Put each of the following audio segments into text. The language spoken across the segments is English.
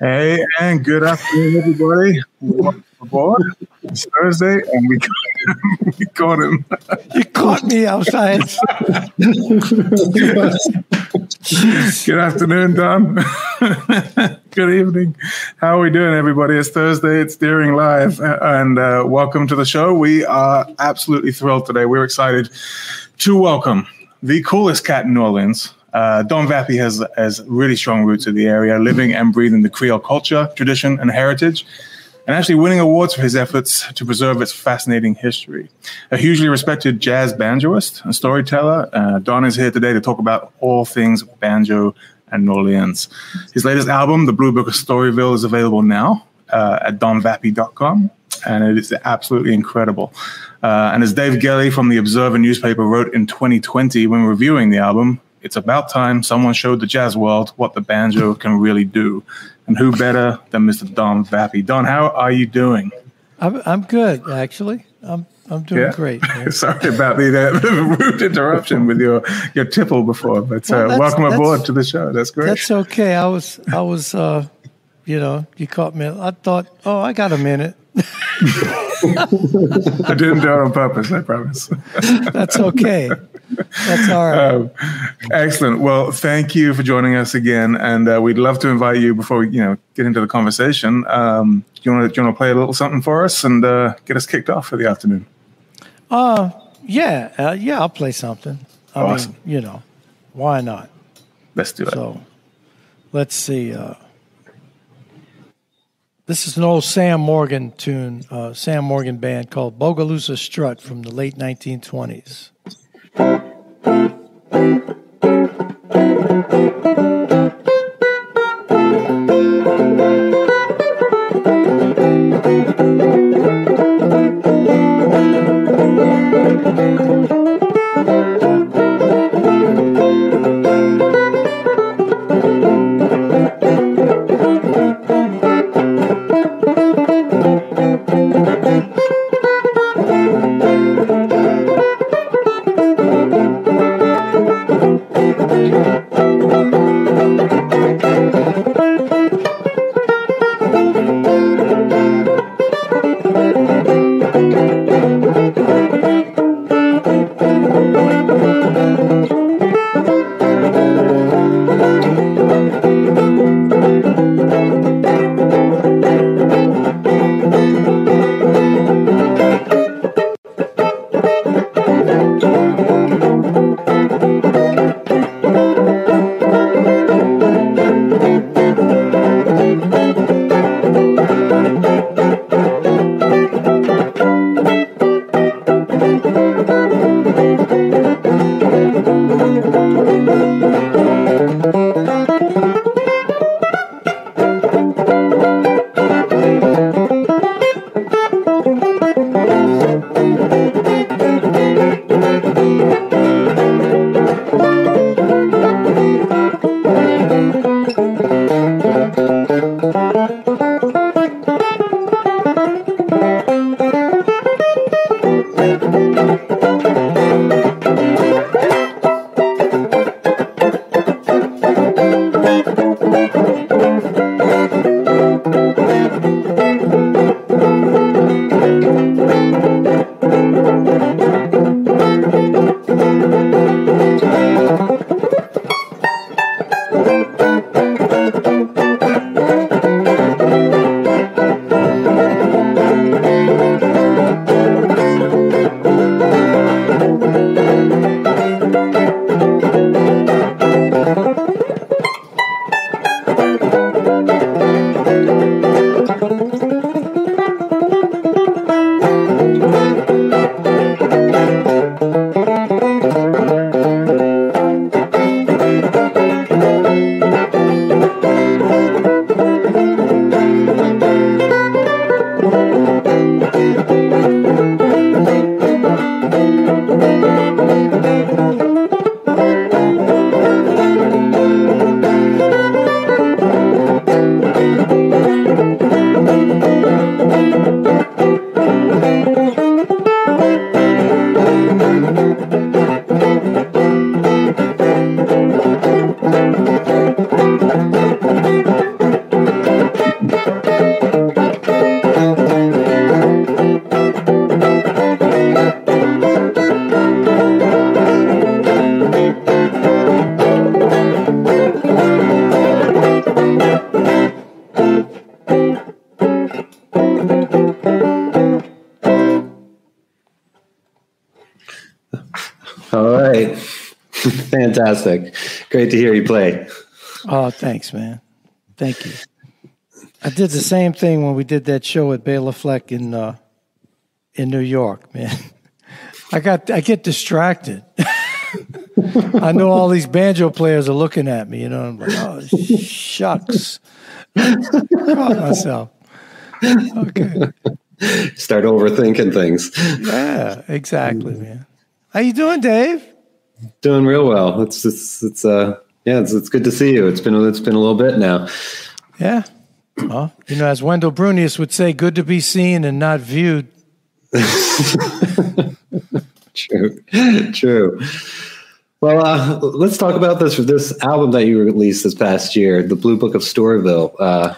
Hey, and good afternoon, everybody. Welcome aboard. It's Thursday, and we got, we caught him. You caught me outside. good afternoon, Don. good evening. How are we doing, everybody? It's Thursday. It's Deering Live, and uh, welcome to the show. We are absolutely thrilled today. We're excited to welcome the coolest cat in New Orleans, uh, Don Vappie has has really strong roots in the area, living and breathing the Creole culture, tradition, and heritage, and actually winning awards for his efforts to preserve its fascinating history. A hugely respected jazz banjoist and storyteller, uh, Don is here today to talk about all things banjo and New Orleans. His latest album, The Blue Book of Storyville, is available now uh, at donvappie.com, and it is absolutely incredible. Uh, and as Dave Gelly from the Observer newspaper wrote in 2020 when reviewing the album, it's about time someone showed the jazz world what the banjo can really do. And who better than Mr. Don Vappie? Don, how are you doing? I'm, I'm good, actually. I'm, I'm doing yeah. great. Sorry about the, uh, rude interruption with your, your tipple before, but well, uh, welcome aboard to the show. That's great. That's okay. I was, I was, uh, you know, you caught me. I thought, oh, I got a minute. I didn't do it on purpose, I promise. That's okay. That's all right. Um, excellent. Well, thank you for joining us again, and uh, we'd love to invite you before we, you know, get into the conversation. Um, do you want to, play a little something for us and uh, get us kicked off for the afternoon? Uh, yeah, uh, yeah, I'll play something. I awesome. mean, you know, why not? Let's do it. So, let's see. Uh, this is an old Sam Morgan tune, uh, Sam Morgan band called Bogalusa Strut from the late 1920s. Thanks, man. Thank you. I did the same thing when we did that show at Bela Fleck in uh, in New York, man. I got I get distracted. I know all these banjo players are looking at me, you know. I'm like, oh shucks. Caught myself. Okay. Start overthinking things. Yeah, exactly, man. How you doing, Dave? Doing real well. It's it's it's uh yeah, it's it's good to see you. It's been it's been a little bit now. Yeah. Well, you know, as Wendell Brunious would say, good to be seen and not viewed. true, true. Well, uh, let's talk about this this album that you released this past year, the Blue Book of Storyville. Uh,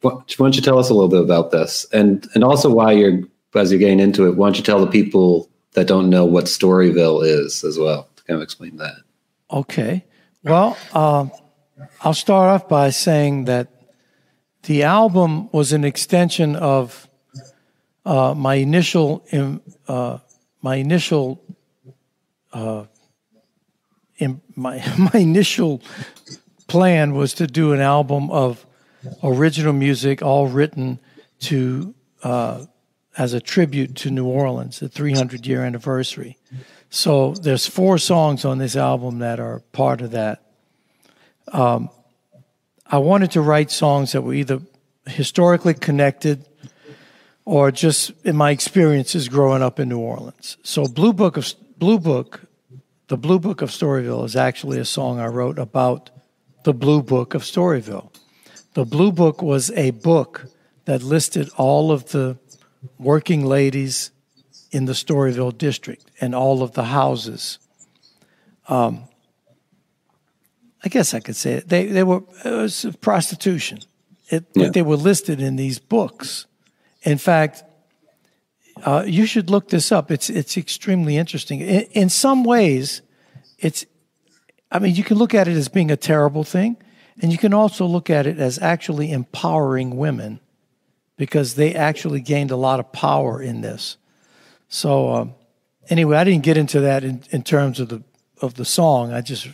why don't you tell us a little bit about this, and and also why you're as you're getting into it? Why don't you tell the people that don't know what Storyville is as well to kind of explain that? Okay. Well, um, I'll start off by saying that the album was an extension of uh, my initial uh, my initial uh, in my my initial plan was to do an album of original music, all written to uh, as a tribute to New Orleans, the 300 year anniversary. So there's four songs on this album that are part of that. Um, I wanted to write songs that were either historically connected or just in my experiences growing up in New Orleans. So Blue Book of Blue Book, the Blue Book of Storyville is actually a song I wrote about the Blue Book of Storyville. The Blue Book was a book that listed all of the working ladies in the Storyville district and all of the houses. Um, I guess I could say it. They they were it was prostitution. It, yeah. They were listed in these books. In fact, uh, you should look this up. It's it's extremely interesting. In, in some ways, it's. I mean, you can look at it as being a terrible thing, and you can also look at it as actually empowering women, because they actually gained a lot of power in this. So, um, anyway, I didn't get into that in, in terms of the of the song. I just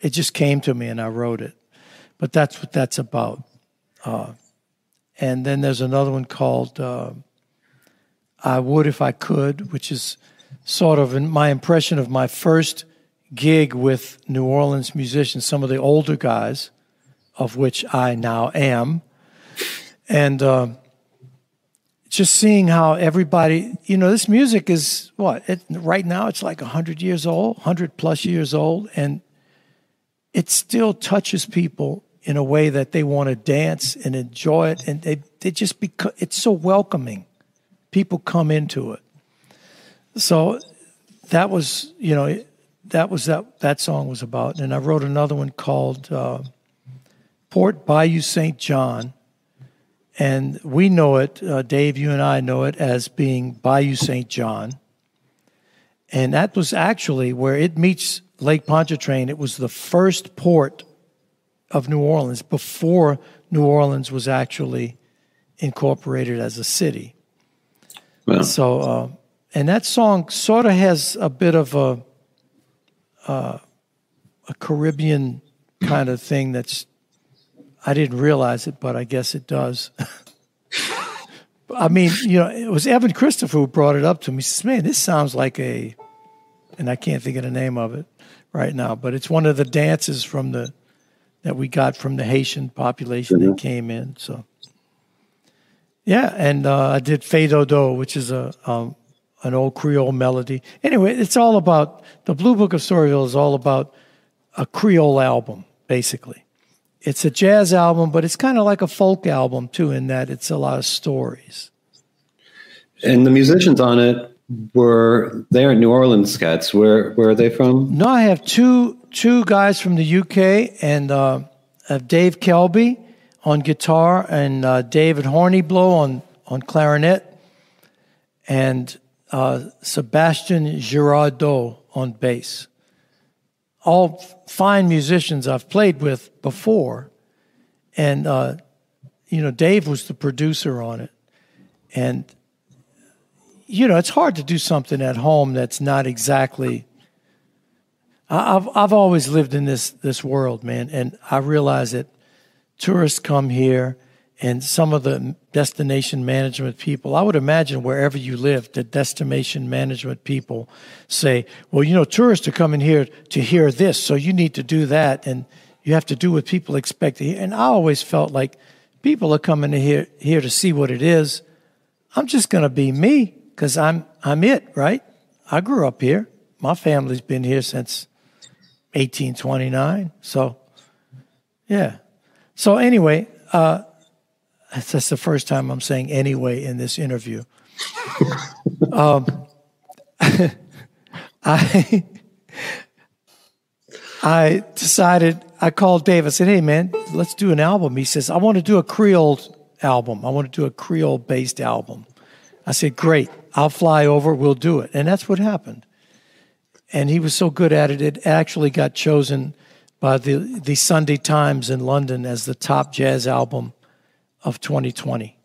it just came to me and I wrote it. But that's what that's about. Uh, and then there's another one called uh, I Would If I Could, which is sort of my impression of my first gig with New Orleans musicians, some of the older guys, of which I now am. And uh, just seeing how everybody, you know, this music is what? It, right now it's like 100 years old, 100 plus years old. And it still touches people in a way that they want to dance and enjoy it and they, they just become it's so welcoming people come into it so that was you know that was that that song was about and i wrote another one called uh, port bayou st john and we know it uh, dave you and i know it as being bayou st john and that was actually where it meets Lake Pontchartrain, it was the first port of New Orleans before New Orleans was actually incorporated as a city. Wow. So, uh, and that song sort of has a bit of a uh, a Caribbean kind of thing. That's I didn't realize it, but I guess it does. I mean, you know, it was Evan Christopher who brought it up to me. He says, "Man, this sounds like a," and I can't think of the name of it right now, but it's one of the dances from the that we got from the Haitian population mm-hmm. that came in. So, yeah, and uh, I did Fado Do, which is a um, an old Creole melody. Anyway, it's all about the Blue Book of Storyville is all about a Creole album, basically. It's a jazz album, but it's kind of like a folk album too, in that it's a lot of stories. And the musicians on it were they are New Orleans cats. Where where are they from? No, I have two two guys from the UK and uh, Dave Kelbie on guitar and uh, David Horniblow on on clarinet and uh, Sebastian Girardot on bass. All fine musicians I've played with before, and uh, you know Dave was the producer on it, and you know, it's hard to do something at home that's not exactly I've I've always lived in this this world, man, and I realize that tourists come here, and some of the destination management people. I would imagine wherever you live, the destination management people say, "Well, you know, tourists are coming here to hear this, so you need to do that, and you have to do what people expect to hear." And I always felt like people are coming to here here to see what it is. I'm just going to be me because I'm I'm it, right? I grew up here. My family's been here since 1829. So, yeah. So anyway, uh, that's the first time I'm saying anyway in this interview. um, I I decided I called Dave. I said, "Hey, man, let's do an album." He says, "I want to do a Creole album. I want to do a Creole based album." I said, "Great, I'll fly over. We'll do it." And that's what happened. And he was so good at it, it actually got chosen by the the Sunday Times in London as the top jazz album of 2020.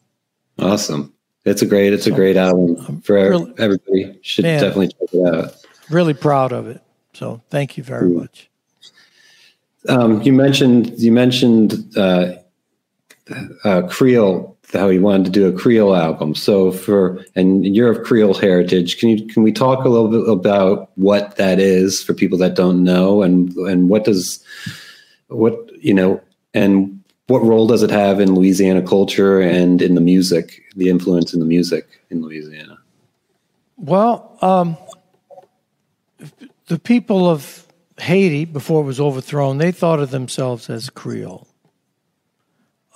Awesome. It's a great, it's a great album for really, everybody. Should man, definitely check it out. Really proud of it. So thank you very much. Um, you mentioned you mentioned uh, uh, Creole how he wanted to do a Creole album. So for and you're of Creole heritage. Can you can we talk a little bit about what that is for people that don't know and and what does what you know and what role does it have in Louisiana culture and in the music, the influence in the music in Louisiana? Well, um, the people of Haiti, before it was overthrown, they thought of themselves as Creole.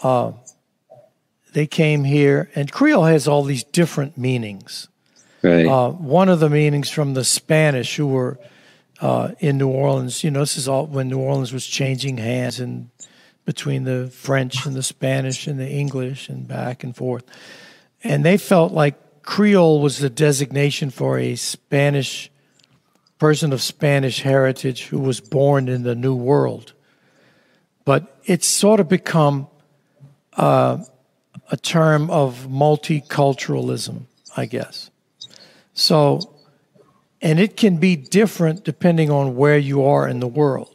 Uh, they came here, and Creole has all these different meanings. Right. Uh, one of the meanings from the Spanish who were uh, in New Orleans, you know, this is all when New Orleans was changing hands and between the French and the Spanish and the English and back and forth. And they felt like Creole was the designation for a Spanish person of Spanish heritage who was born in the New World. But it's sort of become uh, a term of multiculturalism, I guess. So, and it can be different depending on where you are in the world.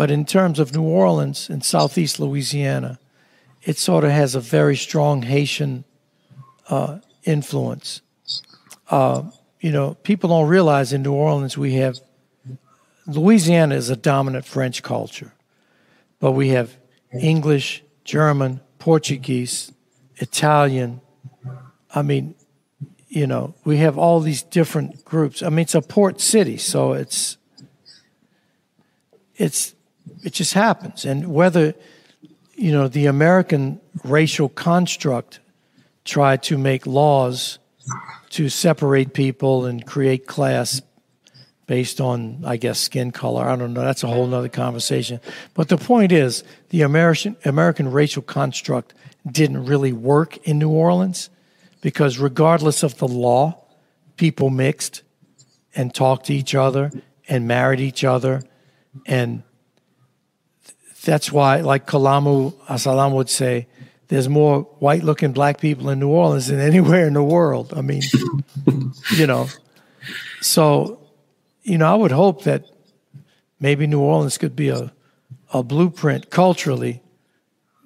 But in terms of New Orleans and Southeast Louisiana, it sort of has a very strong Haitian uh, influence. Uh, you know, people don't realize in New Orleans we have Louisiana is a dominant French culture, but we have English, German, Portuguese, Italian. I mean, you know, we have all these different groups. I mean, it's a port city, so it's it's it just happens. And whether, you know, the American racial construct tried to make laws to separate people and create class based on, I guess, skin color. I don't know. That's a whole other conversation. But the point is, the American American racial construct didn't really work in New Orleans because, regardless of the law, people mixed and talked to each other and married each other and that's why, like Kalamu ya Salaam would say, there's more white looking black people in New Orleans than anywhere in the world. I mean, you know. So, you know, I would hope that maybe New Orleans could be a, a blueprint culturally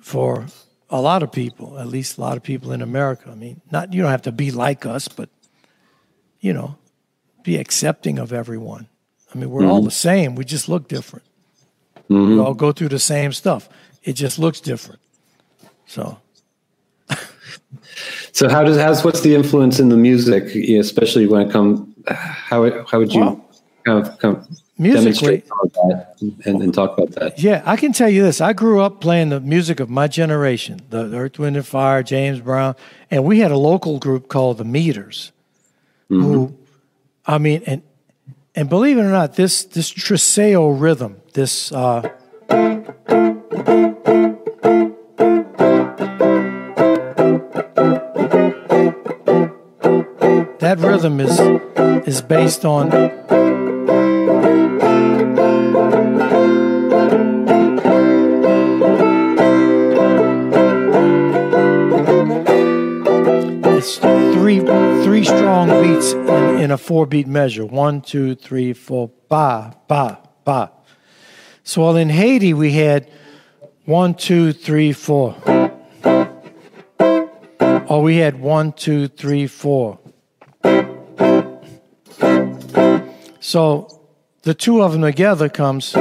for a lot of people, at least a lot of people in America. I mean, not you don't have to be like us, but you know, be accepting of everyone. I mean, we're mm-hmm. all the same. We just look different. Mm-hmm. We all go through the same stuff. It just looks different. So. so how does how's what's the influence in the music, especially when it comes? How how would you well, kind of, come musically and, and, talk about that? Yeah, I can tell you this. I grew up playing the music of my generation, the Earth, Wind, and Fire, James Brown, and we had a local group called the Meters, mm-hmm. who, I mean, and and believe it or not, this this tresillo rhythm, this uh, that rhythm is is based on three three strong beats in, in a four beat measure. One, two, three, four, ba, ba, ba. So while in Haiti we had one, two, three, four. Or we had one, two, three, four. So the two of them together comes.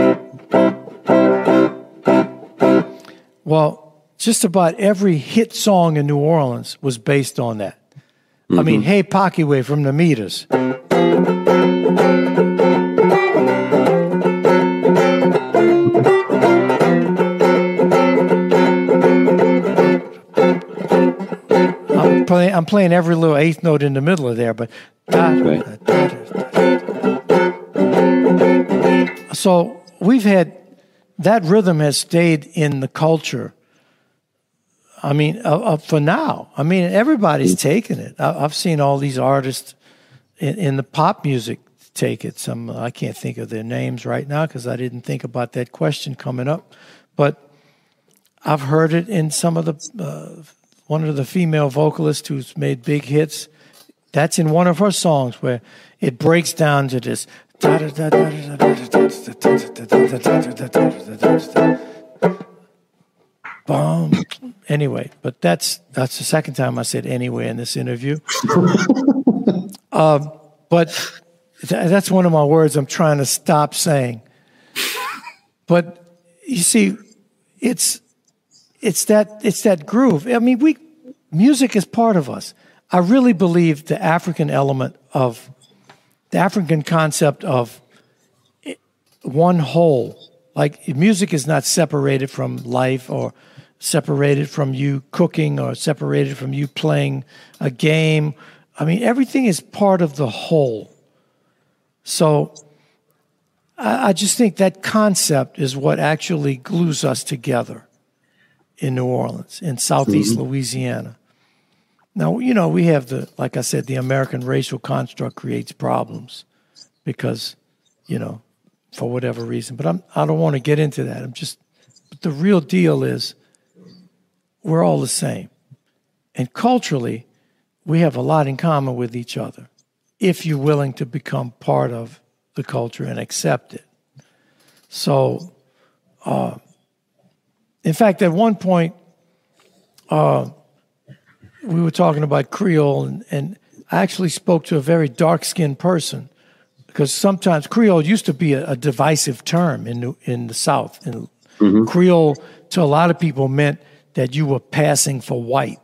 Well, just about every hit song in New Orleans was based on that. Mm-hmm. I mean, Hey Pocky A-Way from the Meters. I'm playing, I'm playing every little eighth note in the middle of there, but. So we've had that rhythm has stayed in the culture. I mean, uh, uh, for now, I mean, everybody's taking it. I, have seen all these artists in, in, the pop music take it. Some I can't think of their names right now because I didn't think about that question coming up, but I've heard it in some of the uh, one of the female vocalists who's made big hits. That's in one of her songs where it breaks down to this. Anyway, but that's that's the second time I said anyway in this interview. um, but th- that's one of my words I'm trying to stop saying. But you see, it's it's that it's that groove. I mean, we music is part of us. I really believe the African element of the African concept of one whole. Like music is not separated from life or separated from you cooking or separated from you playing a game. I mean, everything is part of the whole. So I, I just think that concept is what actually glues us together in New Orleans, in Southeast mm-hmm. Louisiana. Now, you know, we have the, like I said, the American racial construct creates problems because, you know, for whatever reason. But I'm, I don't want to get into that. I'm just, but the real deal is we're all the same. And culturally, we have a lot in common with each other if you're willing to become part of the culture and accept it. So, uh, in fact, at one point, uh, we were talking about Creole, and, and I actually spoke to a very dark skinned person because sometimes Creole used to be a, a divisive term in the, in the South. And mm-hmm. Creole to a lot of people meant that you were passing for white.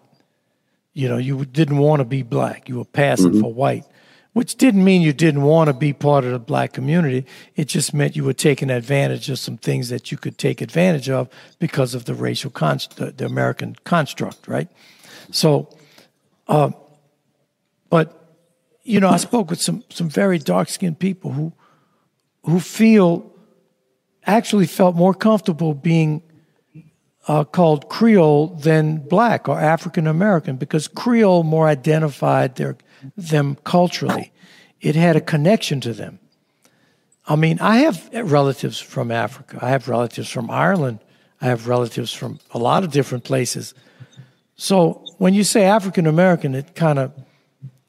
You know, you didn't want to be black. You were passing mm-hmm. for white, which didn't mean you didn't want to be part of the black community. It just meant you were taking advantage of some things that you could take advantage of because of the racial const- the, American construct, right? So, uh, but you know, I spoke with some some very dark skinned people who who feel actually felt more comfortable being uh, called Creole than black or African American because Creole more identified their them culturally. It had a connection to them. I mean, I have relatives from Africa. I have relatives from Ireland. I have relatives from a lot of different places. So when you say African American, it kind of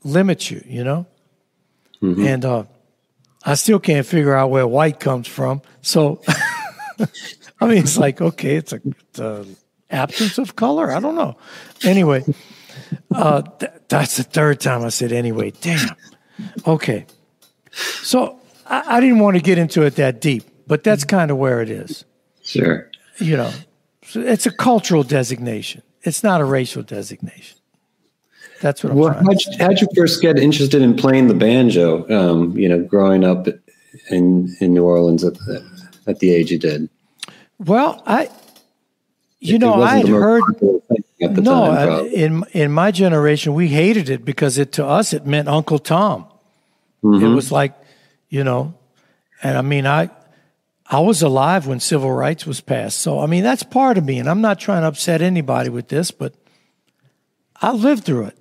limits you, you know? Mm-hmm. And uh, I still can't figure out where white comes from. So, I mean, it's like, okay, it's a, it's a, absence of color. I don't know. Anyway, uh, th- that's the third time I said anyway. Damn. Okay. So I, I didn't want to get into it that deep, but that's kind of where it is. Sure. You know, it's a cultural designation. It's not a racial designation. That's what I'm well, how'd you, how'd you, first get interested in playing the banjo? Um, you know, growing up in in New Orleans at the, at the age you did. Well, I, you it, know, I had heard. no, time, in in my generation, we hated it because it to us it meant Uncle Tom. Mm-hmm. It was like, you know, and I mean, I I was alive when civil rights was passed. So, I mean, that's part of me. And I'm not trying to upset anybody with this, but I lived through it,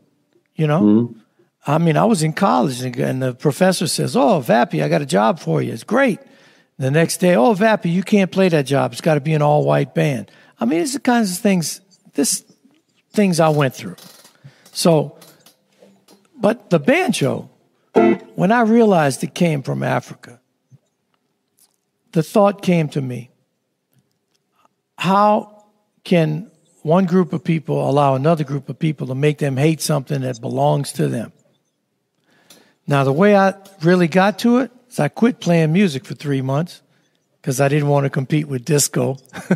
you know? Mm-hmm. I mean, I was in college and the professor says, Oh, Vappie, I got a job for you. It's great. The next day, Oh, Vappie, you can't play that job. It's got to be an all white band. I mean, it's the kinds of things, this things I went through. So, but the banjo, when I realized it came from Africa, the thought came to me how can one group of people allow another group of people to make them hate something that belongs to them? Now, the way I really got to it is I quit playing music for three months because I didn't want to compete with disco.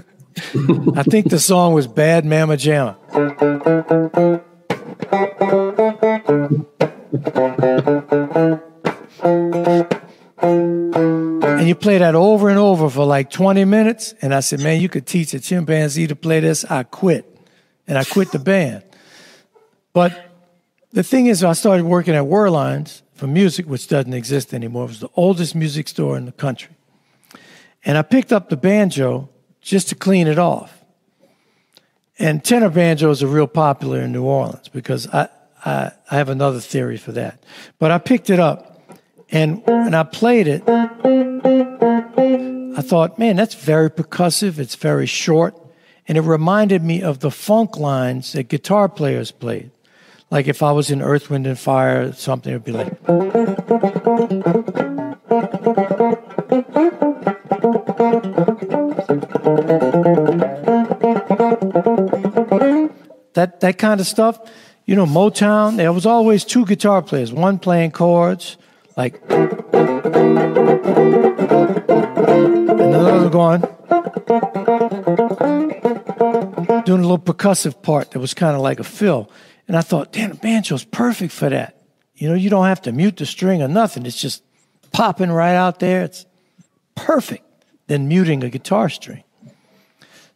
I think the song was Bad Mama Jamma. And you play that over and over for like 20 minutes. And I said, man, you could teach a chimpanzee to play this. I quit. And I quit the band. But the thing is, I started working at Werleins for music, which doesn't exist anymore. It was the oldest music store in the country. And I picked up the banjo just to clean it off. And tenor banjos are real popular in New Orleans because I, I, I have another theory for that. But I picked it up and when I played it, I thought, man, that's very percussive. It's very short. And it reminded me of the funk lines that guitar players played. Like if I was in Earth, Wind, and Fire, something would be like. That, that kind of stuff. You know, Motown, there was always two guitar players, one playing chords, like. And the other going. Doing a little percussive part that was kind of like a fill. And I thought, damn, the banjo's perfect for that. You know, you don't have to mute the string or nothing. It's just popping right out there. It's perfect than muting a guitar string.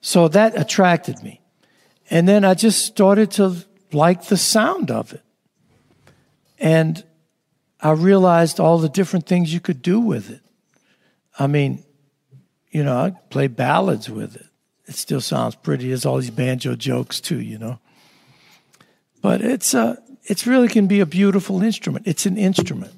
So that attracted me. And then I just started to like the sound of it. And I realized all the different things you could do with it. I mean, you know, I play ballads with it. It still sounds pretty. There's all these banjo jokes too, you know. But it's a, uh, it's really can be a beautiful instrument. It's an instrument.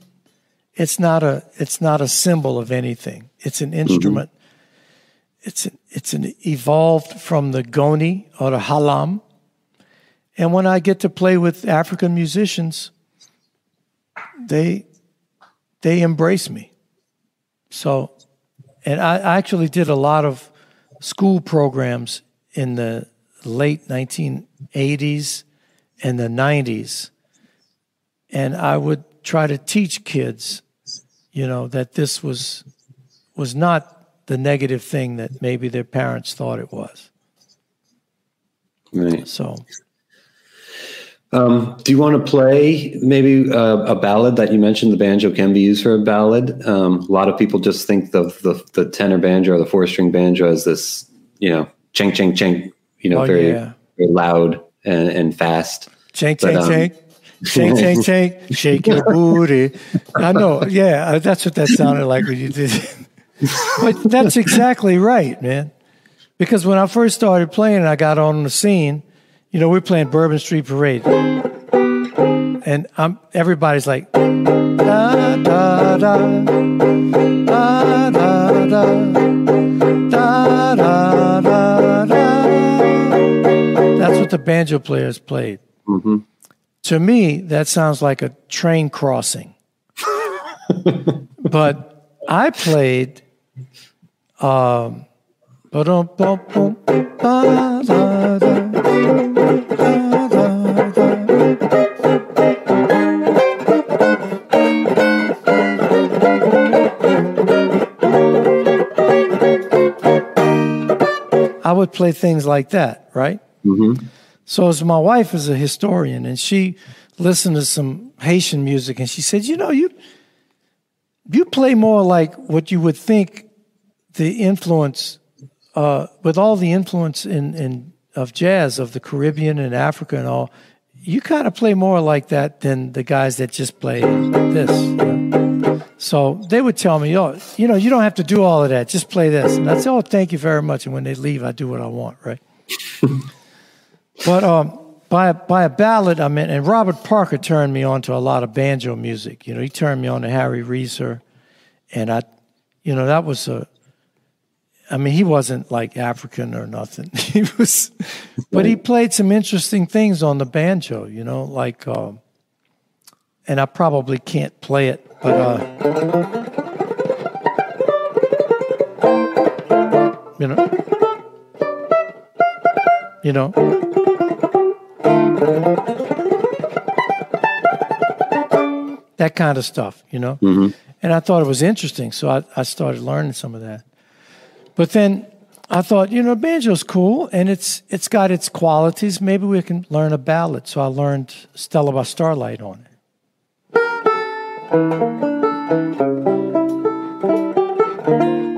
It's not a, it's not a symbol of anything. It's an mm-hmm. instrument. Mm-hmm. It's an, it's an evolved from the ngoni or the halam. And when I get to play with African musicians, they they embrace me. So, and I actually did a lot of school programs in the late 1980s and the 90s. And I would try to teach kids, you know, that this was was not the negative thing that maybe their parents thought it was. Right. So um, do you want to play maybe uh, a ballad that you mentioned? The banjo can be used for a ballad. Um, a lot of people just think the, the, the tenor banjo or the four string banjo as this, you know, ching ching ching, you know, oh, very, yeah. very loud and, and fast. Shake, um, shake, shake. Shake, shake, shank, shake your booty. I know. Yeah, that's what that sounded like when you did. but that's exactly right, man. Because when I first started playing, and I got on the scene. You know, we're playing Bourbon Street Parade, and I'm everybody's like da da da da da. da. What the banjo players played. Mm-hmm. To me, that sounds like a train crossing. but I played. Um, I would play things like that, right? Mm-hmm. So, as my wife is a historian, and she listened to some Haitian music, and she said, "You know, you you play more like what you would think the influence uh, with all the influence in, in of jazz of the Caribbean and Africa and all, you kind of play more like that than the guys that just play this. So they would tell me, "Oh, you know, you don't have to do all of that. Just play this." And I'd say, "Oh, thank you very much." And when they leave, I do what I want, right? But um, by by a ballad, I mean, and Robert Parker turned me on to a lot of banjo music. You know, he turned me on to Harry Reser, and I, you know, that was a I mean, he wasn't like African or nothing. He was, but he played some interesting things on the banjo, you know, like, uh, and I probably can't play it, but. Uh, You know. You know. That kind of stuff, you know. Mm-hmm. And I thought it was interesting, so I, I started learning some of that. But then I thought, you know, banjo's cool and it's it's got its qualities. Maybe we can learn a ballad. So I learned Stella by Starlight on it. Oops.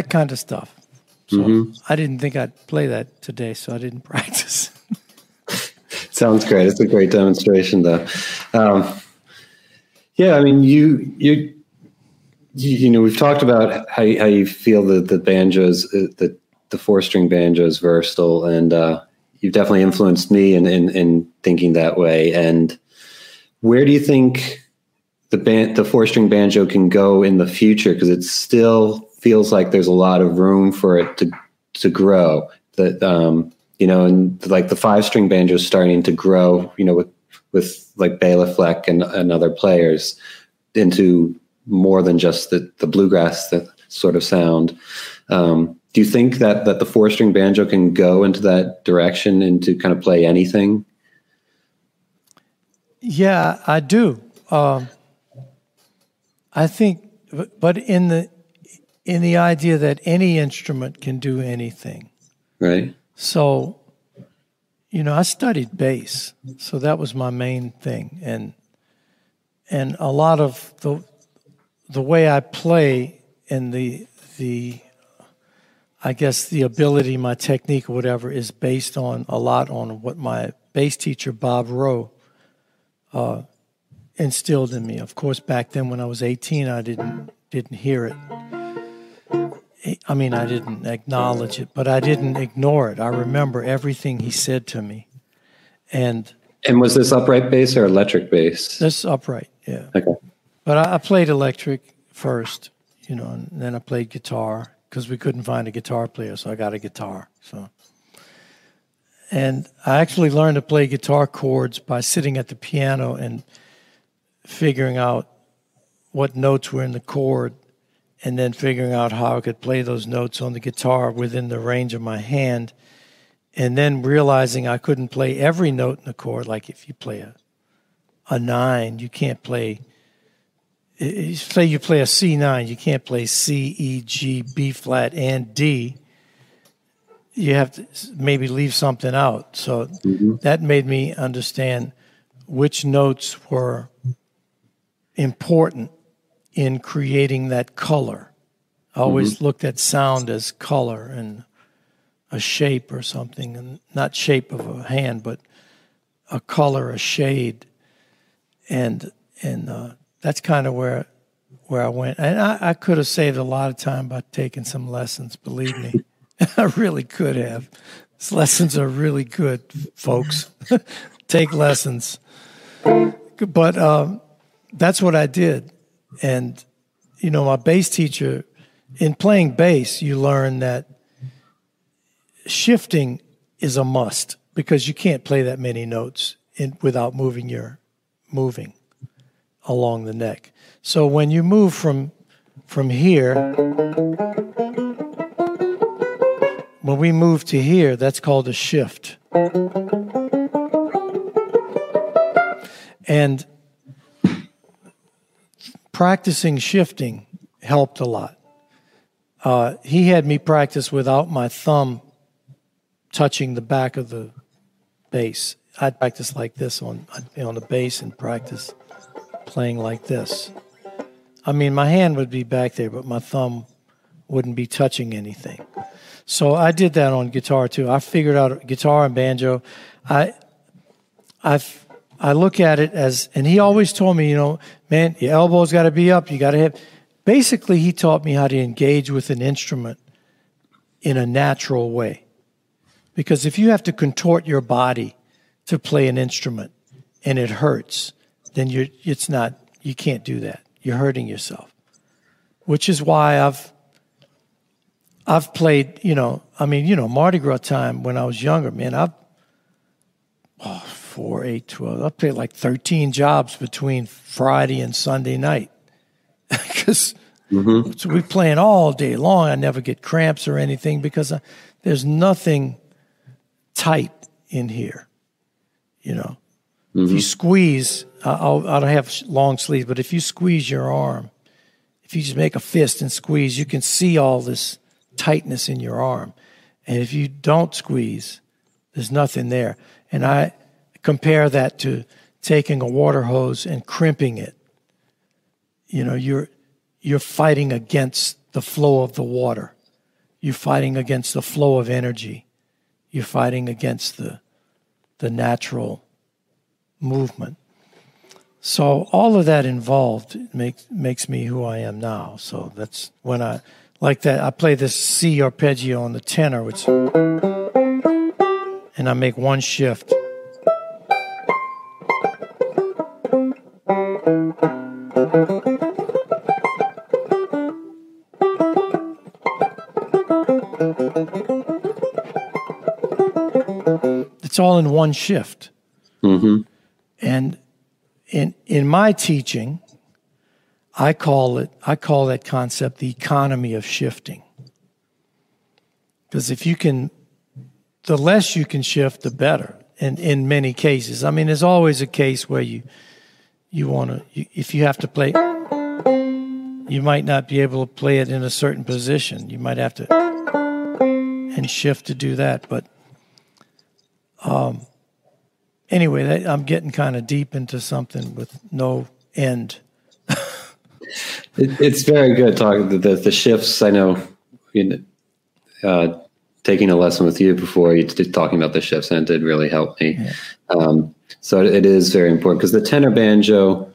That kind of stuff. So I didn't think I'd play that today, so I didn't practice. Sounds great. It's a great demonstration, though. Um, yeah, I mean, you, you, you, you know, we've talked about how you, how you feel that the banjos, uh, the the four string banjo is versatile, and uh, you've definitely influenced me in, in in thinking that way. And where do you think the band, the four string banjo, can go in the future? Because it's still feels like there's a lot of room for it to to grow. That um, you know, and like the five string banjo is starting to grow. You know, with with like Bela Fleck and, and other players into more than just the the bluegrass sort of sound. Um, do you think that that the four string banjo can go into that direction and to kind of play anything? Yeah, I do. Um, I think, but in the in the idea that any instrument can do anything. Right. So, you know, I studied bass, so that was my main thing, and and a lot of the the way I play and the the I guess the ability, my technique, or whatever, is based on a lot on what my bass teacher Bob Rowe uh, instilled in me. Of course, back then when I was 18, I didn't didn't hear it. I mean, I didn't acknowledge it, but I didn't ignore it. I remember everything he said to me, and And was this upright bass or electric bass? this upright, yeah. Okay. But I, I played electric first, you know, and then I played guitar because we couldn't find a guitar player, so I got a guitar. So, and I actually learned to play guitar chords by sitting at the piano and figuring out what notes were in the chord, and then figuring out how I could play those notes on the guitar within the range of my hand, and then realizing I couldn't play every note in the chord. Like if you play a a nine, you can't play say you play a C nine, you can't play C, E, G, B flat, and D. You have to maybe leave something out. So mm-hmm. that made me understand which notes were important in creating that color. I always looked at sound as color and a shape or something, and not shape of a hand, but a color, a shade, and and uh, that's kind of where where I went. And I, I could have saved a lot of time by taking some lessons. Believe me, I really could have. These lessons are really good, folks. Take lessons. But um, that's what I did, and you know, my bass teacher. In playing bass, you learn that shifting is a must because you can't play that many notes in, without moving your moving along the neck. So when you move from from here, when we move to here, that's called a shift. And practicing shifting helped a lot. Uh, he had me practice without my thumb touching the back of the bass. I'd practice like this on on the bass and practice playing like this. I mean, my hand would be back there, but my thumb wouldn't be touching anything. So I did that on guitar too. I figured out guitar and banjo. I, I, I look at it as, and he always told me, you know, man, your elbows got to be up. You got to have. Basically, he taught me how to engage with an instrument in a natural way. Because if you have to contort your body to play an instrument and it hurts, then you're, it's not, you can't do that. You're hurting yourself. Which is why I've, I've played, you know, I mean, you know, Mardi Gras time when I was younger, man, I've, oh, four, eight, 12, I played like 13 jobs between Friday and Sunday night. Because mm-hmm. so we're playing all day long. I never get cramps or anything because I, there's nothing tight in here, you know. Mm-hmm. If you squeeze, I'll, I don't have long sleeves, but if you squeeze your arm, if you just make a fist and squeeze, you can see all this tightness in your arm. And if you don't squeeze, there's nothing there. And I compare that to taking a water hose and crimping it. You know, you're you're fighting against the flow of the water. You're fighting against the flow of energy. You're fighting against the the natural movement. So all of that involved makes makes me who I am now. So that's when I like that. I play this C arpeggio on the tenor, which, and I make one shift. It's all in one shift. Mm-hmm. And in in my teaching, I call it I call that concept the economy of shifting. Because if you can the less you can shift, the better. And in many cases. I mean, there's always a case where you you want to if you have to play you might not be able to play it in a certain position. You might have to and shift to do that, but um anyway, that, I'm getting kind of deep into something with no end. it, it's very good talking the, the, the shifts. I know, you know uh, taking a lesson with you before you did talking about the shifts, and it did really help me. Yeah. Um, so it, is very important because the tenor banjo,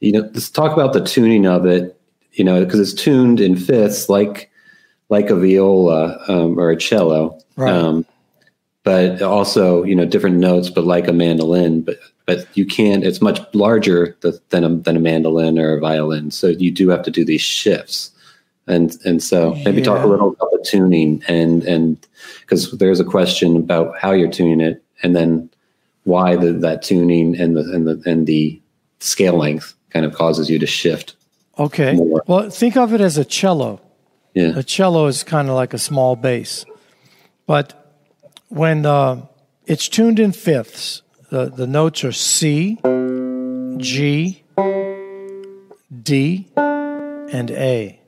you know, let's talk about the tuning of it. You know, because it's tuned in fifths, like like a viola um, or a cello. Right. Um, but also you know different notes, but like a mandolin. But but you can't. It's much larger than a, than a mandolin or a violin. So you do have to do these shifts. And and so maybe yeah. talk a little about the tuning and and because there's a question about how you're tuning it and then why the, that tuning and the and the and the scale length kind of causes you to shift. Okay. More. Well, think of it as a cello. Yeah. A cello is kind of like a small bass, but when uh, it's tuned in fifths, the, the notes are C, G, D, and A.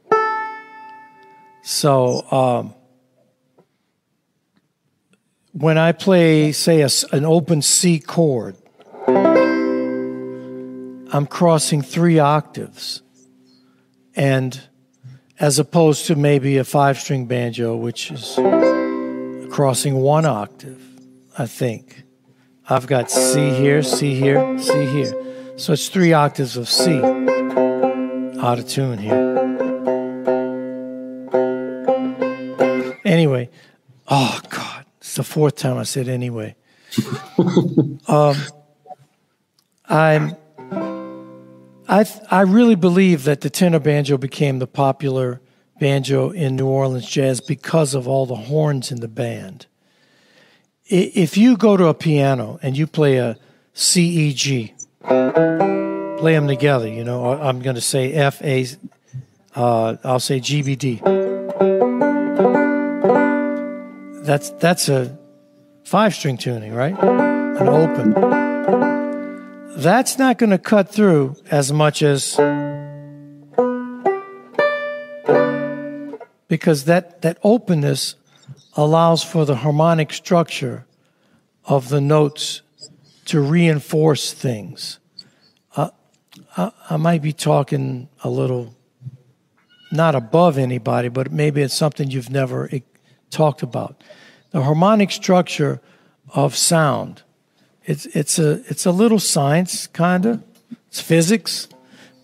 So um, when I play, say, a, an open C chord, I'm crossing three octaves. And as opposed to maybe a five string banjo, which is crossing one octave, I think. I've got C here, C here, C here. So it's three octaves of C out of tune here. Anyway, oh God, it's the fourth time I said anyway. um, I'm, I, I really believe that the tenor banjo became the popular banjo in New Orleans jazz because of all the horns in the band. If you go to a piano and you play a C E G, play them together. You know, I'm going to say F A. Uh, I'll say G B D. That's that's a five string tuning, right? An open. That's not going to cut through as much as because that, that openness allows for the harmonic structure of the notes to reinforce things. Uh, I, I might be talking a little not above anybody, but maybe it's something you've never talked about. The harmonic structure of sound. It's it's a it's a little science kind of. It's physics,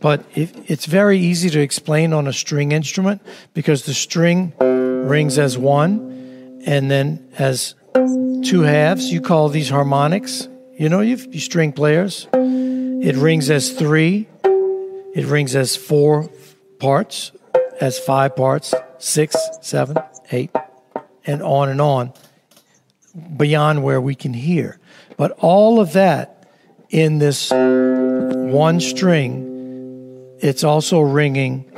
but it, it's very easy to explain on a string instrument because the string rings as one, and then as two halves. You call these harmonics. You know, you you string players. It rings as three. It rings as four parts, as five parts, six, seven, eight, and on and on beyond where we can hear. But all of that in this one string, it's also ringing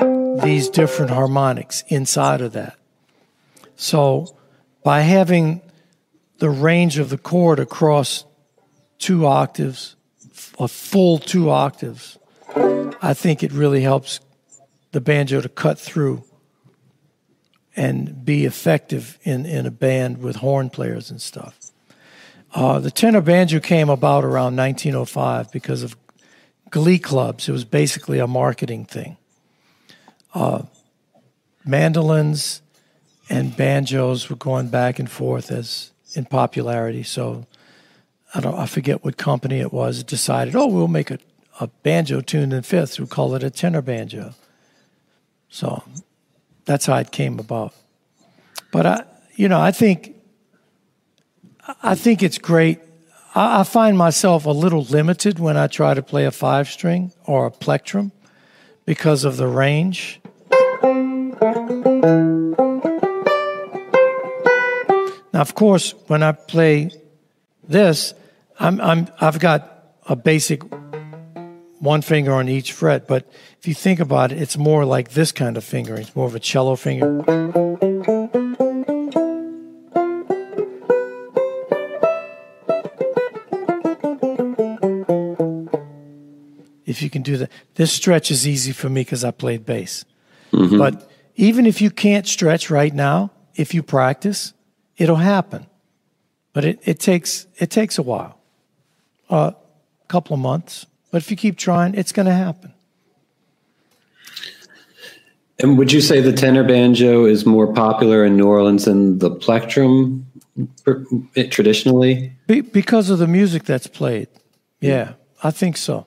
these different harmonics inside of that. So by having the range of the chord across two octaves, a full two octaves, I think it really helps the banjo to cut through and be effective in, in a band with horn players and stuff. Uh, the tenor banjo came about around 1905 because of glee clubs. It was basically a marketing thing. Uh, mandolins and banjos were going back and forth as in popularity. So I don't I forget what company it was decided, oh, we'll make a, a banjo tuned in fifths. We'll call it a tenor banjo. So that's how it came about. But I, you know, I think, I think it's great. I, I find myself a little limited when I try to play a five string or a plectrum because of the range. Now, of course, when I play this, I'm, I'm, I've got a basic one finger on each fret, but if you think about it, it's more like this kind of fingering. It's more of a cello finger. If you can do that, this stretch is easy for me because I played bass. Mm-hmm. But even if you can't stretch right now, if you practice, it'll happen. But it, it takes it takes a while, a uh, couple of months. But if you keep trying, it's going to happen. And would you say the tenor banjo is more popular in New Orleans than the plectrum eh, traditionally? Be, because of the music that's played. Yeah, I think so.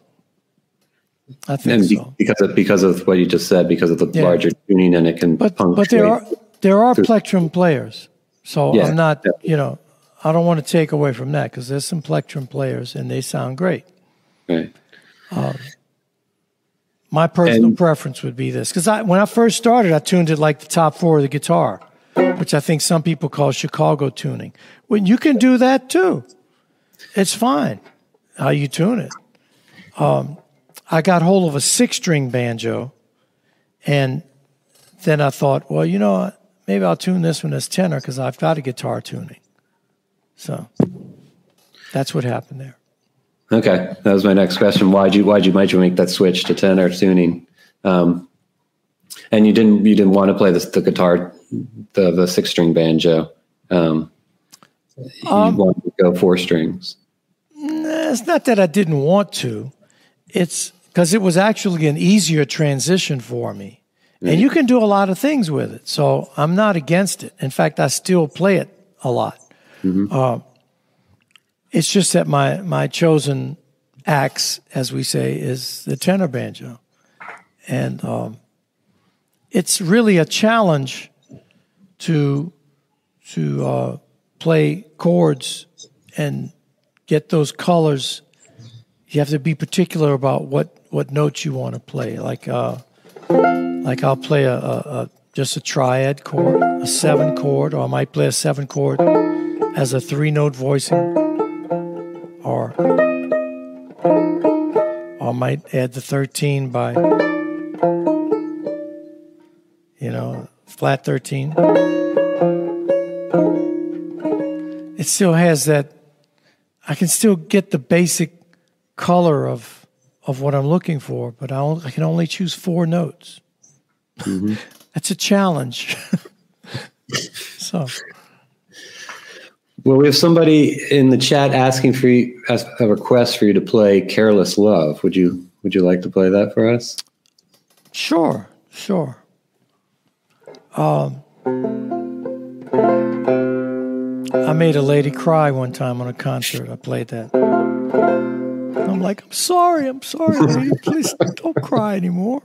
I think and be, so. Because of because of what you just said, because of the yeah. larger tuning, and it can. But but there are there are plectrum players, so yeah, I'm not yeah. you know I don't want to take away from that because there's some plectrum players and they sound great. Right. Um, my personal and, preference would be this because I, when I first started, I tuned it like the top four of the guitar, which I think some people call Chicago tuning. When you can do that too, it's fine how you tune it. Um, I got hold of a six string banjo, and then I thought, well, you know, maybe I'll tune this one as tenor because I've got a guitar tuning. So that's what happened there. Okay, that was my next question. Why'd you why'd you might you make that switch to tenor tuning? Um, and you didn't you didn't want to play the, the guitar, the the six string banjo. Um, you um, wanted to go four strings. It's not that I didn't want to. It's because it was actually an easier transition for me, and you can do a lot of things with it. So I'm not against it. In fact, I still play it a lot. Mm-hmm. Uh, it's just that my my chosen axe, as we say, is the tenor banjo, and um, it's really a challenge to to uh, play chords and get those colors. You have to be particular about what what notes you want to play. Like uh, like I'll play a, a, a just a triad chord, a seven chord, or I might play a seven chord as a three note voicing or I might add the 13 by, you know, flat 13. It still has that, I can still get the basic color of, of what I'm looking for, but I, I can only choose four notes. Mm-hmm. That's a challenge. so. Well, we have somebody in the chat asking for you, a request for you to play "Careless Love." Would you Would you like to play that for us? Sure, sure. Um, I made a lady cry one time on a concert. I played that. I'm like, I'm sorry, I'm sorry, lady. Please don't cry anymore.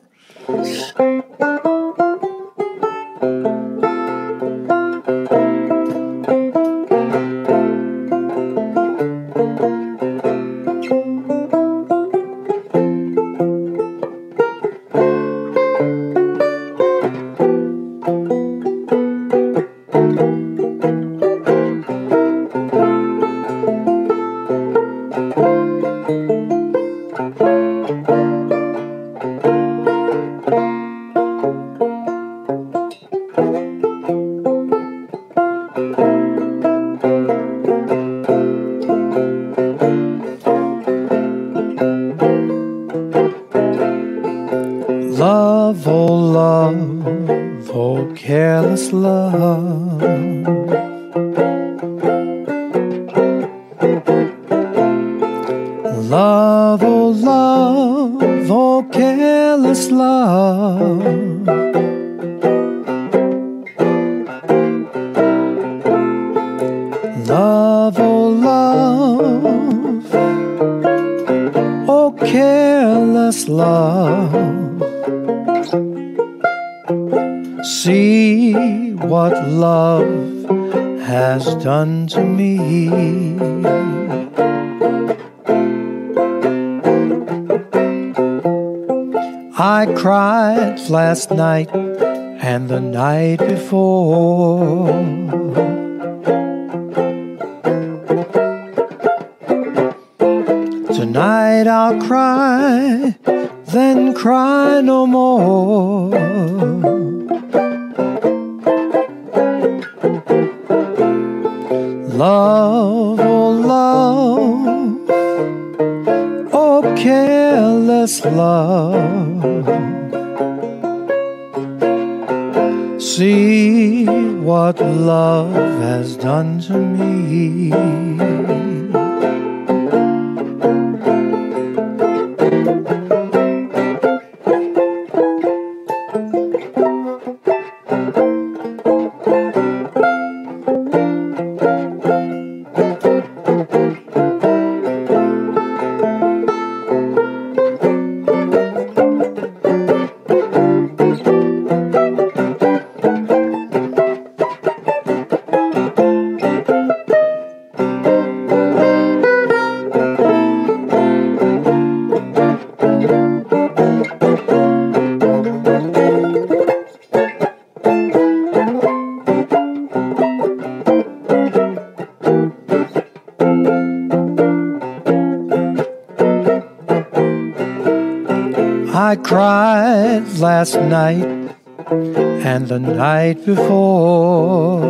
Love, oh love, oh careless love. Love. See what love has done to me. I cried last night and the night before. I cried last night and the night before.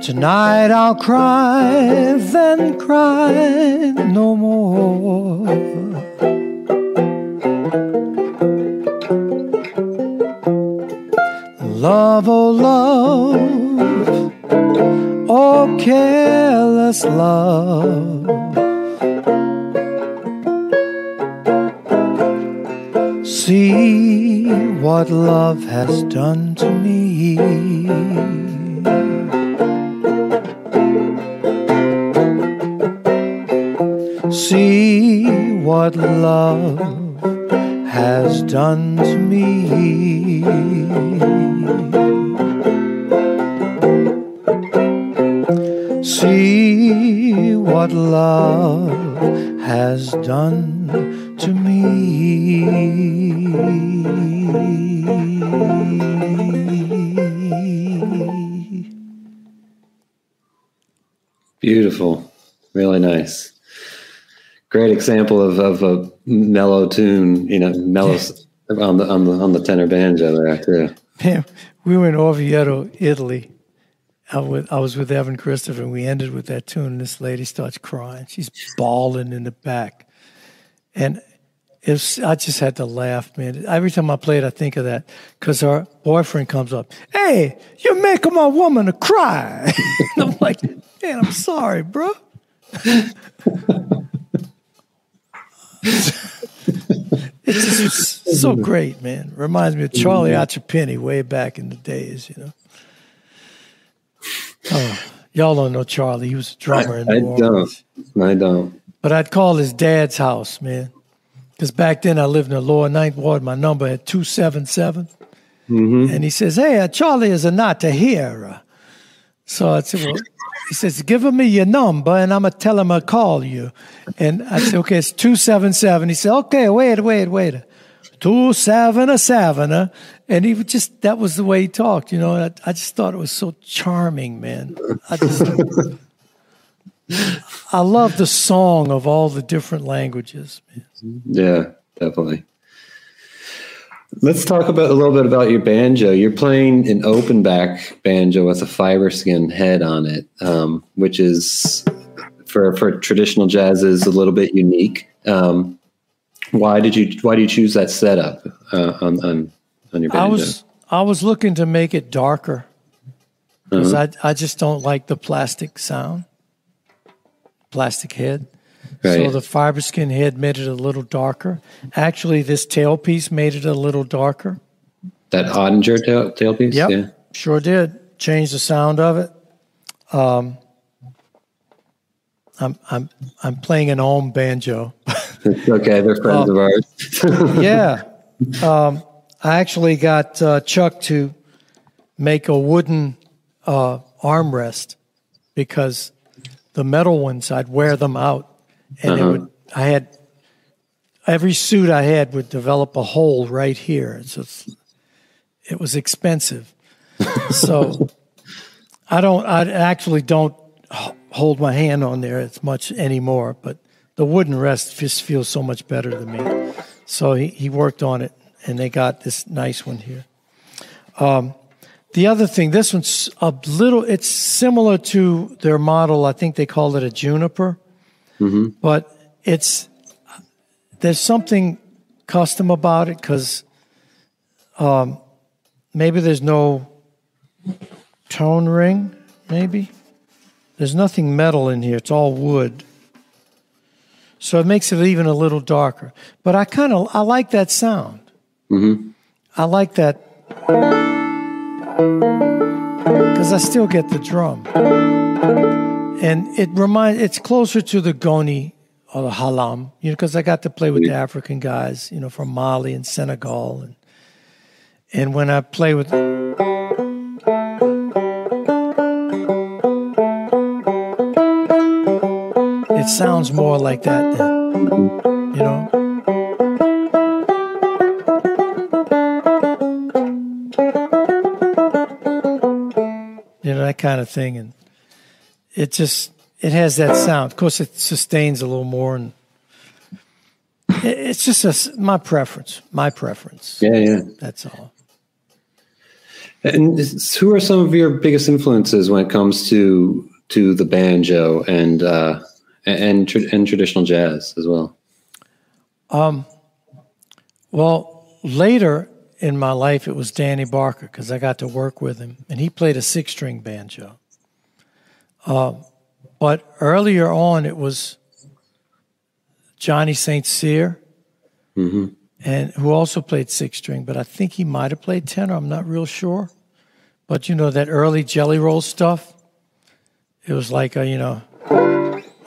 Tonight I'll cry, then cry no more. Love, oh love, oh careless love. See what love has done example of, of a mellow tune, you know, mellow on the on the on the tenor banjo there too. Man, we were in Orvieto, Italy. I, with, I was with Evan Christopher, and we ended with that tune. And this lady starts crying. She's bawling in the back, and it was, I just had to laugh, man. Every time I play it, I think of that because her boyfriend comes up. Hey, you're making my woman to cry. I'm like, Man, I'm sorry, bro. it's just so great, man. Reminds me of Charlie Achapini way back in the days, you know. Oh, y'all don't know Charlie. He was a drummer in I New Orleans. don't. I don't. But I'd call his dad's house, man. Because back then I lived in the lower ninth ward. My number had 277. And he says, Hey, uh, Charlie is a not to hear. So I said, Well, he says, Give me your number and I'm going to tell him I'll call you. And I said, Okay, it's 277. He said, Okay, wait, wait, wait. Two seven a seven. And he would just, that was the way he talked, you know. I, I just thought it was so charming, man. I just, I love the song of all the different languages. Man. Yeah, definitely. Let's talk about a little bit about your banjo. You're playing an open back banjo with a fiber skin head on it, um, which is for for traditional jazz is a little bit unique. Um, why did you Why do you choose that setup uh, on on on your banjo? I was I was looking to make it darker because I I just don't like the plastic sound, plastic head. So the fiber skin head made it a little darker. Actually, this tailpiece made it a little darker. that Oettinger tail, tailpiece. Yep, Yeah. sure did. Changed the sound of it. Um, I'm I'm I'm playing an Ome banjo. okay, they're friends of ours. yeah. Um, I actually got uh, Chuck to make a wooden uh, armrest because the metal ones, I'd wear them out. And it Uh-huh. would, I had every suit I had would develop a hole right here. So it's, it was expensive. so I don't, I actually don't hold my hand on there as much anymore, but the wooden rest just feels so much better to me. So he, he worked on it and they got this nice one here. Um, the other thing, this one's a little, it's similar to their model. I think they called it a juniper, but it's, there's something custom about it because um, maybe there's no tone ring, maybe. There's nothing metal in here, it's all wood. So it makes it even a little darker. But I kind of I like that sound. I like that because I still get the drum, and it reminds it's closer to the ngoni or the xalam, you know, because I got to play with the African guys, you know, from Mali and Senegal, and and when I play with it sounds more like that then, you know. You know that kind of thing, and it just it has that sound. Of course, it sustains a little more, and it- it's just a my preference. My preference. yeah, yeah. That's all. And who are some of your biggest influences when it comes to to the banjo and uh, and and traditional jazz as well? Um, Well, later in my life, it was Danny Barker because I got to work with him, and he played a six string banjo. Uh, but earlier on, it was Johnny St. Cyr, and who also played six string, but I think he might have played tenor. I'm not real sure. But you know, that early jelly roll stuff, it was like, a, you know,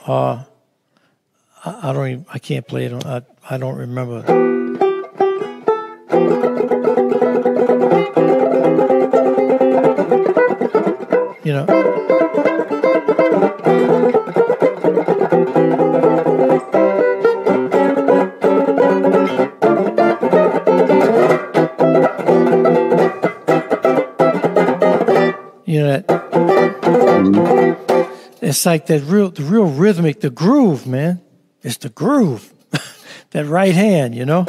uh, I, I don't even, I can't play it. on- I, I don't remember. you know. It's like that real the real rhythmic, the groove, man. It's the groove. that right hand, you know?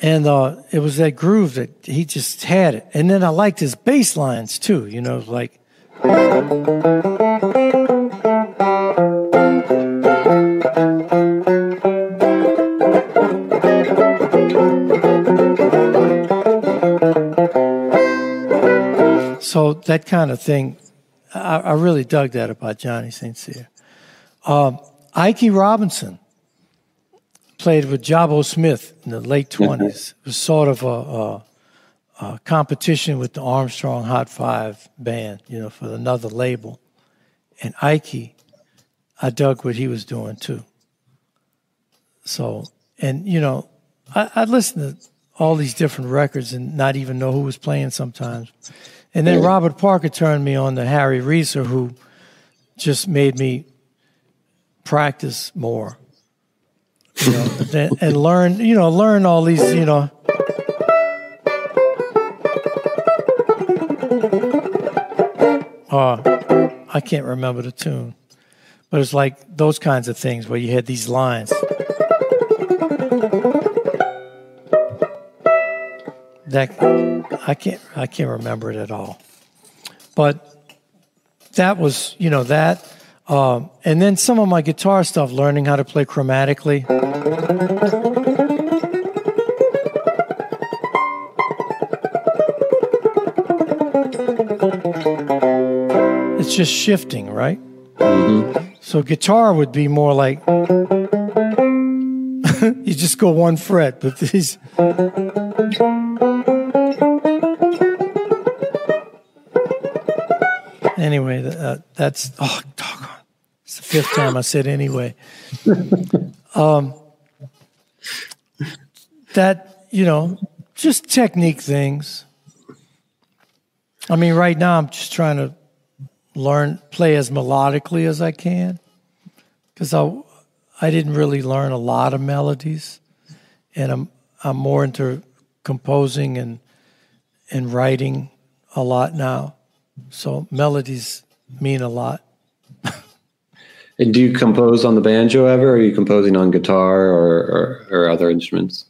And uh, it was that groove that he just had it. And then I liked his bass lines too, you know, like So that kind of thing, I, I really dug that about Johnny St. Cyr. Um, Ike Robinson played with Jabbo Smith in the late 20s. It was sort of a, a, a, competition with the Armstrong Hot Five band, you know, for another label. And Ike, I dug what he was doing too. So, and, you know, I, I'd listen to all these different records and not even know who was playing sometimes. And then Robert Parker turned me on to Harry Reser, who just made me practice more you know, and learn, you know, learn all these, you know. Uh, I can't remember the tune, but it's like those kinds of things where you had these lines. That I can't I can't remember it at all, but that was you know that um, and then some of my guitar stuff, learning how to play chromatically. It's just shifting, right? Mm-hmm. So guitar would be more like you just go one fret, but these. Anyway, uh, that's oh doggone. It's the fifth time I said anyway. Um, that you know, just technique things. I mean, right now I'm just trying to learn play as melodically as I can because I I didn't really learn a lot of melodies, and I'm I'm more into composing and and writing a lot now. So melodies mean a lot. and do you compose on the banjo ever? Or are you composing on guitar or, or, or other instruments?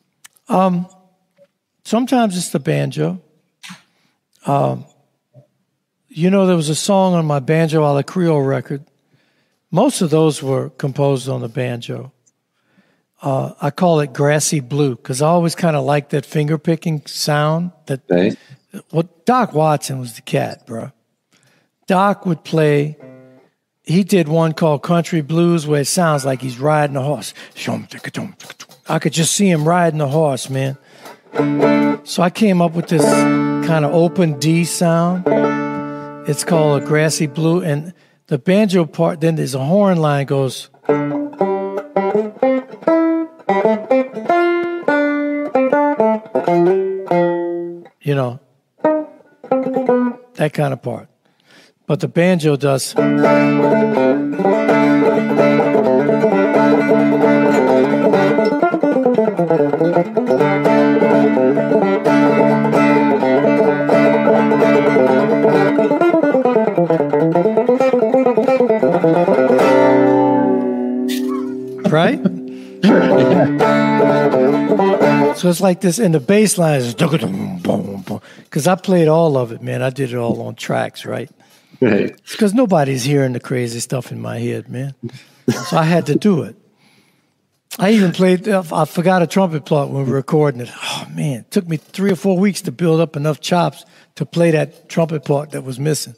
Um, sometimes it's the banjo. Um, you know, there was a song on my Banjo a la Creole record. Most of those were composed on the banjo. Uh, I call it grassy blue because I always kind of like that finger picking sound. That okay. well, Doc Watson was the cat, bro. Doc would play. He did one called Country Blues where it sounds like he's riding a horse. I could just see him riding a horse, man. So I came up with this kind of open D sound. It's called a grassy blue, and the banjo part. Then there's a horn line goes. You know, that kind of part but the banjo does. Right? so it's like this, and the bass line is because I played all of it, man. I did it all on tracks, right? Right. Because nobody's hearing the crazy stuff in my head, man. so I had to do it. I even played, I forgot a trumpet part when we were recording it. Oh, man, it took me three or four weeks to build up enough chops to play that trumpet part that was missing.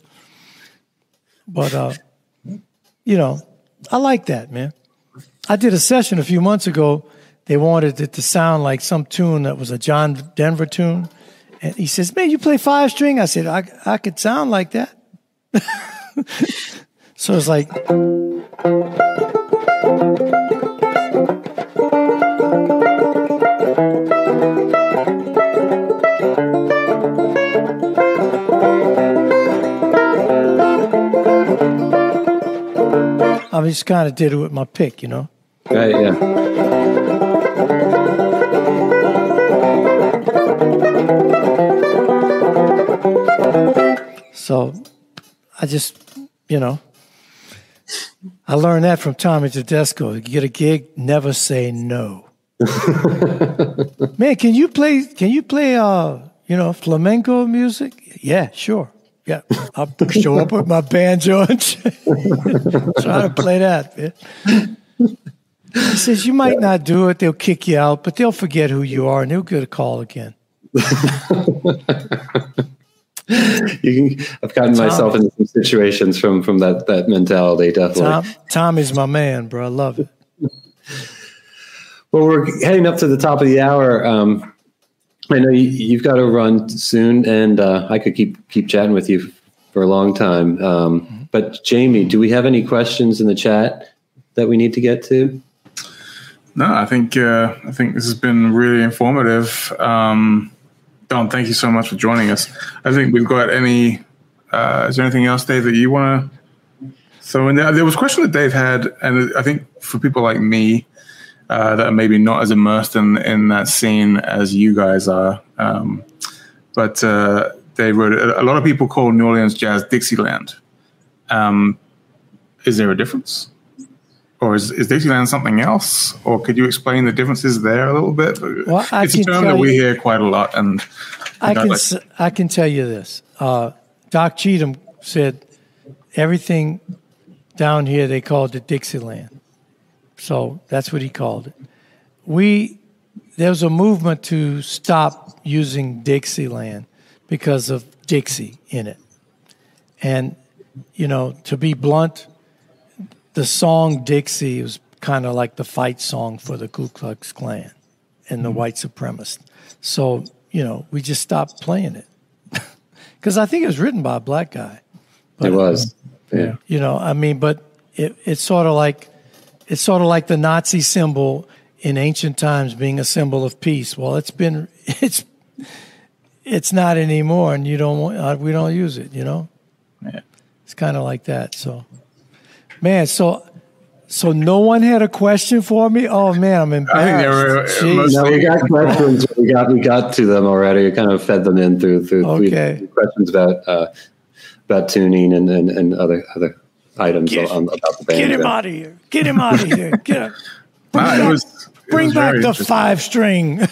But, uh, you know, I like that, man. I did a session a few months ago. They wanted it to sound like some tune that was a John Denver tune. And he says, Man, you play five string? I said, I, I could sound like that. So it's like. I just kind of did it with my pick, you know? Right, yeah. So I just, you know, I learned that from Tommy Tedesco. You get a gig, never say no. Man, can you play? Can you play? Uh, you know, flamenco music? Yeah, sure. Yeah, I'll show up with my banjo and try to play that. Man. He says you might not do it; they'll kick you out, but they'll forget who you are and they'll get a call again. you can, I've gotten Tom, myself into some situations from from that that mentality. Definitely. Tom, Tom is my man, bro. I love it. well, we're heading up to the top of the hour. Um, I know you, have got to run soon, and uh, I could keep keep chatting with you for a long time. Um, mm-hmm. But Jamie, do we have any questions in the chat that we need to get to? No, I think uh, I think this has been really informative. Um, Don, thank you so much for joining us. I think we've got any. Uh, is there anything else, Dave, that you want to in there? There was a question that Dave had, and I think for people like me uh, that are maybe not as immersed in in that scene as you guys are, um, but uh, they wrote a lot of people call New Orleans jazz Dixieland. Um, is there a difference? Or is, is Dixieland something else? Or could you explain the differences there a little bit? Well, I it's a term that we hear quite a lot, and I can like, I can tell you this. Uh, Doc Cheatham said everything down here they called it Dixieland, so that's what he called it. We there was a movement to stop using Dixieland because of Dixie in it, and you know to be blunt the song Dixie was kind of like the fight song for the Ku Klux Klan and the mm-hmm. white supremacists. So, you know, we just stopped playing it. Because I think it was written by a black guy. But, it was. Yeah. You know, I mean, but it, it's sort of like it's sort of like the Nazi symbol in ancient times being a symbol of peace. Well, it's been it's it's not anymore, and you don't want, uh, we don't use it. You know, yeah. it's kind of like that. So Man, so so no one had a question for me. Oh man, I'm embarrassed. I no, we got questions. We got we got to them already. We kind of fed them in through through okay. questions about uh, about tuning and, and, and other other items get, on, about the band. Get him out of here! Get him out of here! Get him. Bring nah, back, was, bring back the five string.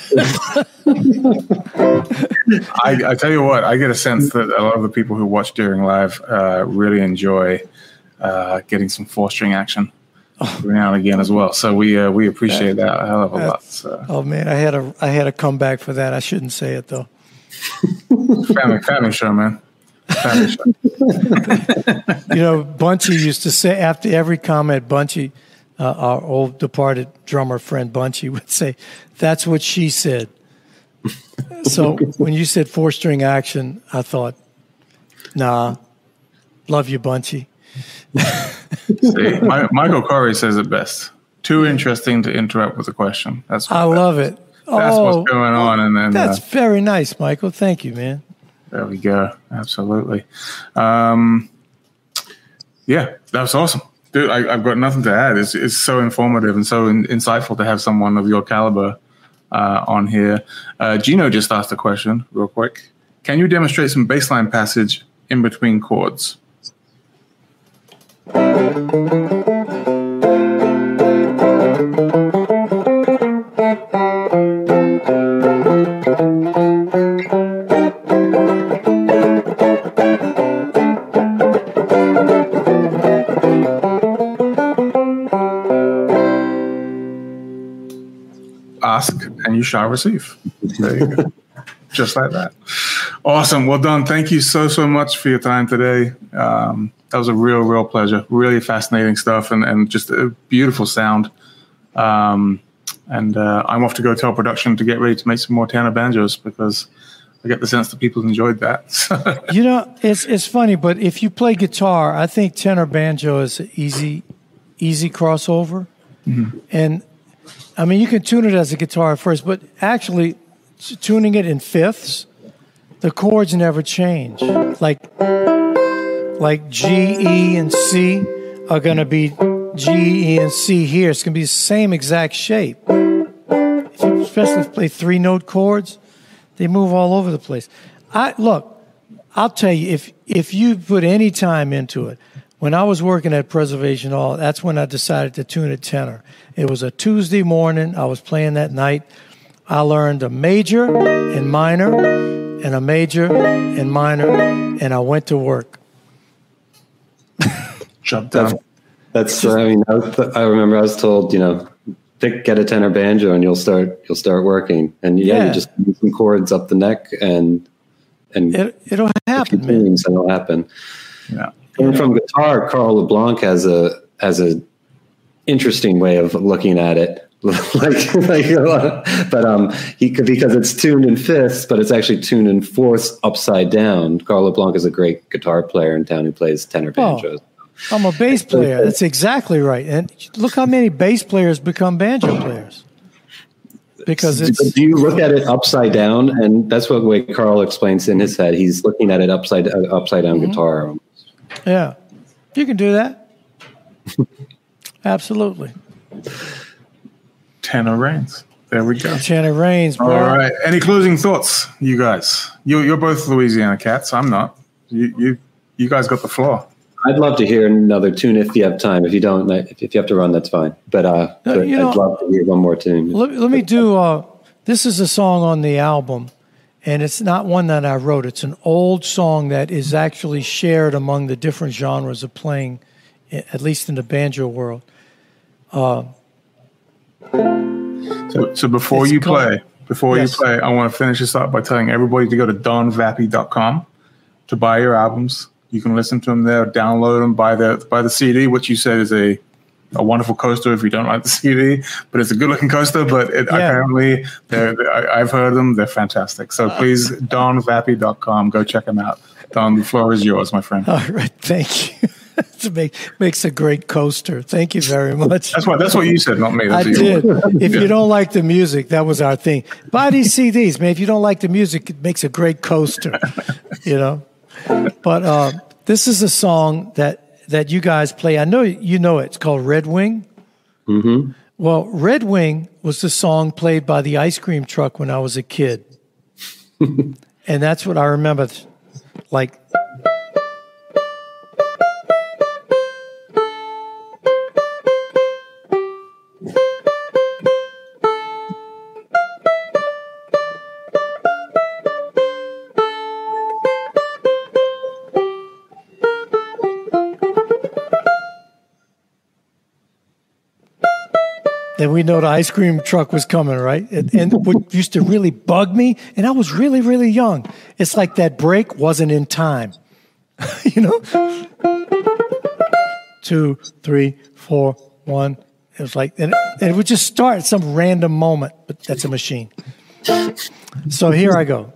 I, I, tell you what, I get a sense that a lot of the people who watch Deering Live uh, really enjoy uh, getting some four string action every now and again as well. So we uh, we appreciate that a hell of a lot. So. Oh man, I had a I had a comeback for that. I shouldn't say it though. family family show, man. Family show. you know, Bunchy used to say after every comment, Bunchy, uh, our old departed drummer friend Bunchy would say, "That's what she said." so when you said four string action, I thought, "Nah, love you, Bunchy." See, my, Michael Corey says it best. Too interesting to interrupt with a question. That's I love it. That's oh, what's going on, and then that's uh, very nice, Michael. Thank you, man. There we go. Absolutely. Um, yeah, was awesome, dude. I, have got nothing to add. It's it's so informative and so in, insightful to have someone of your caliber uh, on here. Uh, Gino just asked a question, real quick. Can you demonstrate some bassline passage in between chords? Ask and you shall receive. There you go. Just like that. Awesome. Well done. Thank you so, so much for your time today. Um, that was a real, real pleasure. Really fascinating stuff and, and just a beautiful sound. Um, and uh, I'm off to go tell production to get ready to make some more tenor banjos because I get the sense that people enjoyed that. you know, it's it's funny, but if you play guitar, I think tenor banjo is an easy, easy crossover. Mm-hmm. And I mean, you can tune it as a guitar at first, but actually, tuning it in fifths, the chords never change. Like like G, E, and C are going to be G, E, and C here. It's going to be the same exact shape. Especially if you especially play three note chords, they move all over the place. I look. I'll tell you if if you put any time into it. When I was working at Preservation Hall, that's when I decided to tune a tenor. It was a Tuesday morning. I was playing that night. I learned a major and minor and a major and minor, and I went to work. Jump down. That's, that's I mean, I, was, I, remember I was told, you know, pick get a tenor banjo and you'll start you'll start working. And yeah, yeah. you just use some chords up the neck and and it, it'll happen, man. it'll happen. Yeah. And from guitar, Carl LeBlanc has a has a interesting way of looking at it. like, like but um, he could because it's tuned in fifths, but it's actually tuned in fourths upside down. Carl LeBlanc is a great guitar player in town who plays tenor Oh. banjos. I'm a bass player. That's exactly right. And look how many bass players become banjo players. Because it's Do you look at it upside down? And that's what way Carl explains in his head. He's looking at it upside uh, upside down Mm-hmm. guitar. yeah, you can do that. Absolutely. Tenor reigns. There we go. Tanner Reigns, bro. All right. Any closing thoughts, you guys? You, you're both Louisiana cats. I'm not. You, you, you guys got the floor. I'd love to hear another tune if you have time. If you don't, if if you have to run, that's fine. But uh, No, but you know- I'd love to hear one more tune. Let, let me do. Uh, this is a song on the album, and it's not one that I wrote. It's an old song that is actually shared among the different genres of playing, at least in the banjo world. So, so before It's you called- play, before Yes. you play, I want to finish this up by telling everybody to go to donvappie.com to buy your albums. You can listen to them there, download them, buy the buy the CD, which you said is a a wonderful coaster if you don't like the CD, but it's a good looking coaster. But it, Yeah. apparently, they're, I, I've heard them; they're fantastic. So please, donvappie.com, go check them out. Don, the floor is yours, my friend. All right, thank you. it make, makes a great coaster. Thank you very much. That's what that's what you said, not me. I That's you- did. If you don't like the music, that was our thing. Buy these CDs, man. If you don't like the music, it makes a great coaster. You know. But uh, this is a song that that you guys play. I know you know it. It's called Red Wing. Mm-hmm. Well, Red Wing was the song played by the ice cream truck when I was a kid, and that's what I remember. Like we know the ice cream truck was coming, right? And, and what used to really bug me, and I was really, really young. It's like that break wasn't in time, you know. Two, three, four, one. It was like, and, and it would just start at some random moment, but that's a machine. So here I go.